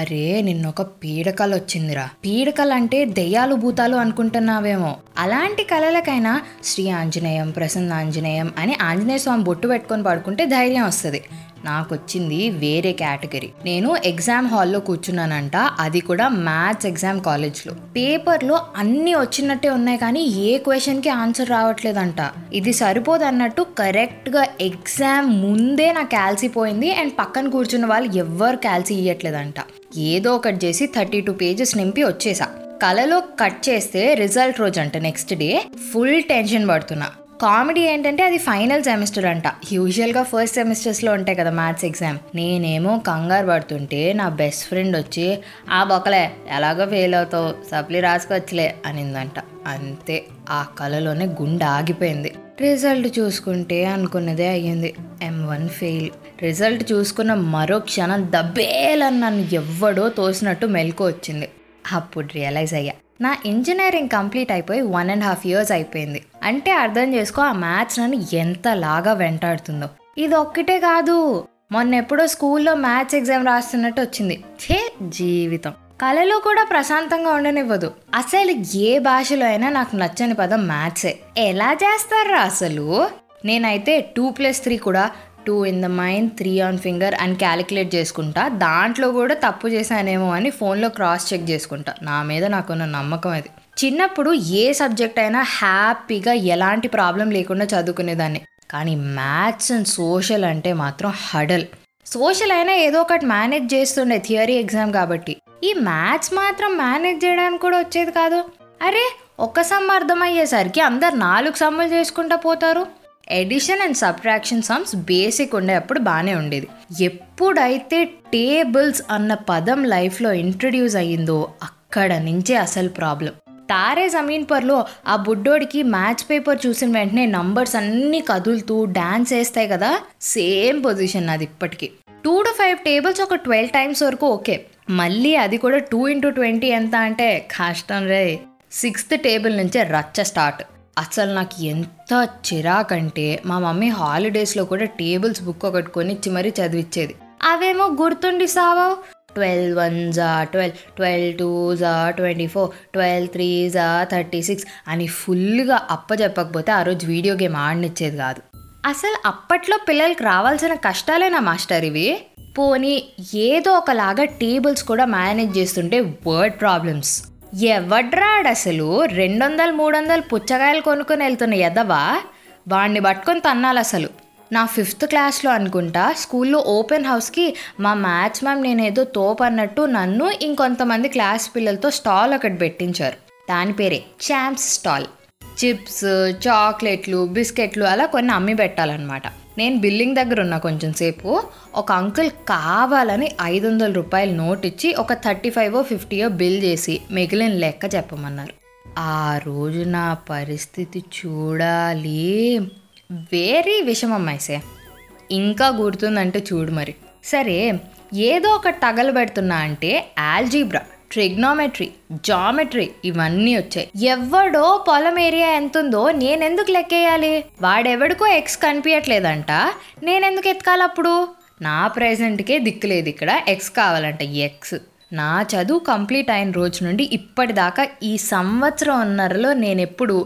అరే నిన్నొక పీడకలు వచ్చిందిరా. పీడకలు అంటే దెయ్యాలు భూతాలు అనుకుంటున్నావేమో. అలాంటి కళలకైనా శ్రీ ఆంజనేయం ప్రసన్న ఆంజనేయం అని ఆంజనేయ స్వామి బొట్టు పెట్టుకొని పడుకుంటే ధైర్యం వస్తుంది. నాకు వచ్చింది వేరే కేటగిరీ. నేను ఎగ్జామ్ హాల్లో కూర్చున్నానంట అది కూడా మ్యాథ్స్ ఎగ్జామ్ కాలేజ్లో. పేపర్లో అన్నీ వచ్చినట్టే ఉన్నాయి కానీ ఏ క్వశ్చన్కి ఆన్సర్ రావట్లేదంట. ఇది సరిపోదు అన్నట్టు కరెక్ట్గా ఎగ్జామ్ ముందే నాకు కాల్సిపోయింది అండ్ పక్కన కూర్చున్న వాళ్ళు ఎవ్వరు క్యాల్సీ ఇవ్వట్లేదంట ఏదో ఒకటి చేసి థర్టీ టూ పేజెస్ నింపి వచ్చేసా. కలలో కట్ చేస్తే రిజల్ట్ రోజు అంట నెక్స్ట్ డే ఫుల్ టెన్షన్ పడుతున్నా. కామెడీ ఏంటంటే అది ఫైనల్ సెమిస్టర్ అంట. యూజువల్గా ఫస్ట్ సెమిస్టర్స్లో ఉంటాయి కదా మ్యాథ్స్ ఎగ్జామ్. నేనేమో కంగారు పడుతుంటే నా బెస్ట్ ఫ్రెండ్ వచ్చి ఆ బొక్కలే ఎలాగో ఫెయిల్ అవుతావు సప్లీ రాసుకోవచ్చులే అనిందంట. అంతే ఆ కళలోనే గుండె ఆగిపోయింది. రిజల్ట్ చూసుకుంటే అనుకున్నదే అయ్యింది. ఎం వన్ ఫెయిల్. రిజల్ట్ చూసుకున్న మరో క్షణం దబ్బేలని నన్ను ఎవ్వడో తోసినట్టు మెలకు వచ్చింది. అప్పుడు రియలైజ్ అయ్యా. నా ఇంజనీరింగ్ కంప్లీట్ అయిపోయి వన్ అండ్ హాఫ్ ఇయర్స్ అయిపోయింది. అంటే అర్థం చేసుకో ఆ మ్యాథ్స్ నన్ను ఎంతలాగా వెంటాడుతుందో. ఇది ఒక్కటే కాదు మొన్న ఎప్పుడో స్కూల్లో మ్యాథ్స్ ఎగ్జామ్ రాస్తున్నట్టు వచ్చింది. ఛే జీవితం. కళలో కూడా ప్రశాంతంగా ఉండనివ్వదు. అసలు ఏ భాషలో అయినా నాకు నచ్చని పదం మ్యాథ్సే ఎలా చేస్తారా అసలు? నేనైతే టూ ప్లస్ త్రీ కూడా two in the mind three on finger అని క్యాలిక్యులేట్ చేసుకుంటా. దాంట్లో కూడా తప్పు చేశానేమో అని ఫోన్లో క్రాస్ చెక్ చేసుకుంటా. నా మీద నాకున్న నమ్మకం అది. చిన్నప్పుడు ఏ సబ్జెక్ట్ అయినా హ్యాపీగా ఎలాంటి ప్రాబ్లం లేకుండా చదువుకునేదాన్ని. కానీ మ్యాథ్స్ అండ్ సోషల్ అంటే మాత్రం హడల్. సోషల్ అయినా ఏదో ఒకటి మేనేజ్ చేస్తుండే థియరీ ఎగ్జామ్ కాబట్టి. ఈ మ్యాథ్స్ మాత్రం మేనేజ్ చేయడానికి కూడా వచ్చేది కాదు. అరే ఒక్క సమ్ అర్థమయ్యేసరికి అందరు నాలుగు సమ్ములు చేసుకుంటా పోతారు. Addition and subtraction sums basic ఉండేటప్పుడు బాగానే ఉండేది. ఎప్పుడైతే టేబుల్స్ అన్న పదం లైఫ్లో ఇంట్రడ్యూస్ అయ్యిందో అక్కడ నుంచే అసలు ప్రాబ్లం తారే జమీన్ పర్లో ఆ బుడ్డోడికి మ్యాచ్ పేపర్ చూసిన వెంటనే నంబర్స్ అన్నీ కదులుతూ డాన్స్ వేస్తాయి కదా సేమ్ పొజిషన్ అది ఇప్పటికీ. టూ టు ఫైవ్ టేబుల్స్ ఒక ట్వెల్వ్ టైమ్స్ వరకు ఓకే మళ్ళీ అది కూడా టూ ఇంటూ ట్వంటీ ఎంత అంటే కష్టం రే. సిక్స్త్ టేబుల్ నుంచే రచ్చ స్టార్ట్ అసలు నాకు ఎంత చిరాకంటే మా మమ్మీ హాలిడేస్లో కూడా టేబుల్స్ బుక్ ఒకటి కొనిచ్చి మరీ చదివిచ్చేది. అవేమో గుర్తుండి సావో? ట్వెల్వ్ వన్ జా ట్వెల్వ్ ట్వెల్వ్ టూ జా ట్వంటీ ఫోర్ ట్వెల్వ్ త్రీ జా థర్టీ సిక్స్ అని ఫుల్గా అప్పచెప్పకపోతే ఆ రోజు వీడియో గేమ్ ఆడనిచ్చేది కాదు. అసలు అప్పట్లో పిల్లలకి రావాల్సిన కష్టాలేనా మాస్టర్ ఇవి? పోనీ ఏదో ఒకలాగా టేబుల్స్ కూడా మేనేజ్ చేస్తుంటే వర్డ్ ప్రాబ్లమ్స్. ఎవడ్రాడసలు అసలు రెండు వందలు మూడు వందలు పుచ్చకాయలు కొనుక్కొని వెళ్తున్న ఎదవా వాడిని పట్టుకొని తన్నాలి అసలు నా ఫిఫ్త్ క్లాస్లో అనుకుంటా స్కూల్లో ఓపెన్ హౌస్కి మా మ్యాథ్స్ మ్యామ్ నేనేదో తోపు అన్నట్టు నన్ను ఇంకొంతమంది క్లాస్ పిల్లలతో స్టాల్ ఒకటి పెట్టించారు. దాని పేరే ఛాంప్స్ స్టాల్. చిప్స్ చాక్లెట్లు బిస్కెట్లు అలా కొన్ని అమ్మి పెట్టాలన్నమాట. నేను బిల్లింగ్ దగ్గర ఉన్న కొంచెం సేపు. ఒక అంకుల్ కావాలని ఐదు వందల రూపాయలు నోట్ ఇచ్చి ఒక థర్టీ ఫైవ్ ఫిఫ్టీయో బిల్ చేసి మిగిలిన లెక్క చెప్పమన్నారు. ఆ రోజు నా పరిస్థితి చూడాలి. వెరీ మైసే ఇంకా గుర్తుందంటే చూడు మరి. సరే ఏదో ఒకటి తగలబెడుతున్నా అంటే ఆల్జీబ్రా. ట్రిగ్నోమెట్రీ జామెట్రీ ఇవన్నీ వచ్చాయి. ఎవడో పొలం ఏరియా ఎంతుందో నేనెందుకు లెక్కేయాలి? వాడెవడికో ఎక్స్ కనిపించట్లేదంట నేనెందుకు ఎత్తుకాలి అప్పుడు? నా ప్రెజెంట్కే దిక్కులేదు ఇక్కడ ఎక్స్ కావాలంట ఎక్స్ నా చదువు కంప్లీట్ అయిన రోజు నుండి ఇప్పటిదాకా ఈ సంవత్సరంన్నరలో నేను ఎప్పుడు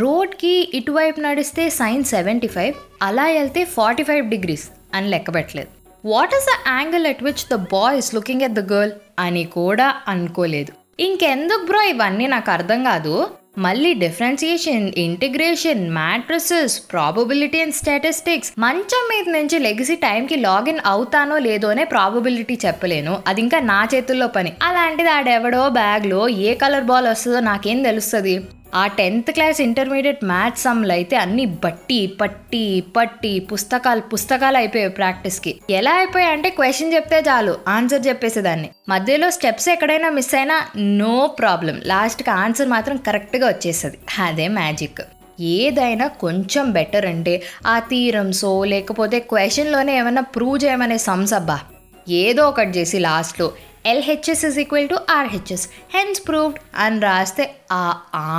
రోడ్కి ఇటువైపు నడిస్తే సైన్ సెవెంటీ ఫైవ్ అలా వెళ్తే ఫార్టీ ఫైవ్ డిగ్రీస్ అని లెక్క పెట్టలేదు what is the angle at which the boy is looking at the girl అని కూడా అనుకోలేదు. ఇంకెందుకు బ్రో ఇవన్నీ నాకు అర్థం కాదు. మళ్ళీ differentiation integration matrices probability and statistics మంచం మీద నుంచి లెగసి టైంకి లాగిన్ అవుతానో లేదోనే ప్రాబబిలిటీ చెప్పలేను. అది ఇంకా నా చేతుల్లో పని. అలాంటిది ఆడెవడో బ్యాగ్లో ఏ కలర్ బాల్ వస్తుందో నాకేం తెలుస్తుంది? ఆ టెన్త్ క్లాస్ ఇంటర్మీడియట్ మ్యాథ్స్ సమ్లు అయితే అన్ని బట్టి పట్టి పట్టి పుస్తకాలు పుస్తకాలు అయిపోయాయి ప్రాక్టీస్కి. ఎలా అయిపోయాయి అంటే క్వశ్చన్ చెప్తే చాలు ఆన్సర్ చెప్పేసేదాన్ని. మధ్యలో స్టెప్స్ ఎక్కడైనా మిస్ అయినా నో ప్రాబ్లం లాస్ట్కి ఆన్సర్ మాత్రం కరెక్ట్గా వచ్చేస్తుంది. అదే మ్యాజిక్. ఏదైనా కొంచెం బెటర్ అంటే ఆ థీరమ్సో లేకపోతే క్వశ్చన్లోనే ఏమైనా ప్రూవ్ చేయమనే సమ్స్ అబ్బా. ఏదో ఒకటి చేసి లాస్ట్లో LHS is equal to RHS hence proved అని రాస్తే ఆ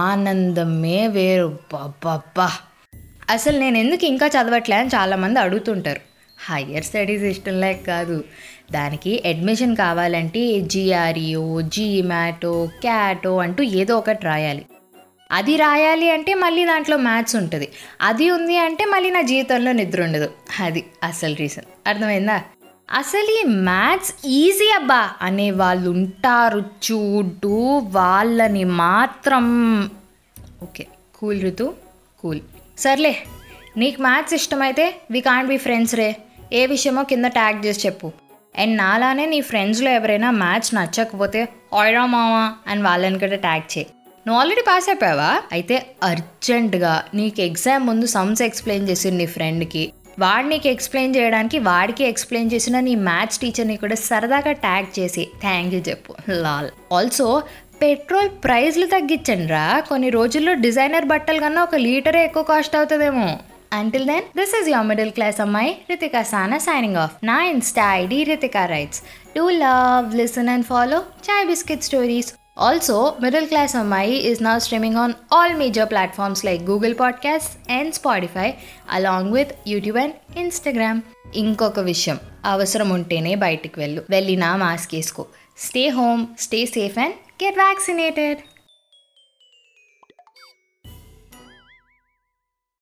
ఆనందమే వేరు బాబ్బా అసలు నేను ఎందుకు ఇంకా చదవట్లే అని చాలామంది అడుగుతుంటారు హయ్యర్ స్టడీస్ ఇష్టం లేక కాదు దానికి అడ్మిషన్ కావాలంటే జిఆర్ఈఓ జీమాటో క్యాటో అంటూ ఏదో ఒకటి రాయాలి అది రాయాలి అంటే మళ్ళీ దాంట్లో మ్యాథ్స్ ఉంటుంది అది ఉంది అంటే మళ్ళీ నా జీవితంలో నిద్ర ఉండదు అది అసలు రీజన్ అర్థమైందా అసలు ఈ మ్యాథ్స్ ఈజీ అబ్బా అనే వాళ్ళు ఉంటారు చూడు వాళ్ళని మాత్రం. Okay cool Ruthu cool. సర్లే నీకు మ్యాథ్స్ ఇష్టమైతే వి కాంట్ బి ఫ్రెండ్స్ రే. ఏ విషయమో కింద ట్యాగ్ చేసి చెప్పు. అండ్ నాలానే నీ ఫ్రెండ్స్లో ఎవరైనా మ్యాథ్స్ నచ్చకపోతే ఆయిరా మావా అని వాళ్ళని కూడా ట్యాగ్ చేయి. నువ్వు ఆల్రెడీ పాస్ అయిపోయావా? అయితే అర్జెంటుగా నీకు ఎగ్జామ్ ముందు సమ్స్ ఎక్స్ప్లెయిన్ చేసి నీ ఫ్రెండ్కి వాడు నీకు ఎక్స్ప్లెయిన్ చేయడానికి వాడికి ఎక్స్ప్లెయిన్ చేసిన నీ మ్యాథ్స్ టీచర్ని కూడా సరదాగా ట్యాగ్ చేసి థ్యాంక్ యూ చెప్పు. లాల్. ఆల్సో పెట్రోల్ ప్రైస్లు తగ్గించండి రా కొన్ని రోజుల్లో డిజైనర్ బట్టలు కన్నా ఒక లీటరే ఎక్కువ కాస్ట్ అవుతుందేమో. Until then this is your middle class అమ్మాయి రితికా సానా సైనింగ్ ఆఫ్ నా insta ID Ritika writes do love listen and follow chai biscuit stories also middle class అమ్మాయి ఈస్ నా streaming on all major platforms like Google podcast and Spotify along with YouTube and Instagram ఇంకొక విషయం అవసరం ఉంటేనే బయటికి వెళ్ళు. వెళ్ళినా mask వేసుకో. Stay home stay safe and get vaccinated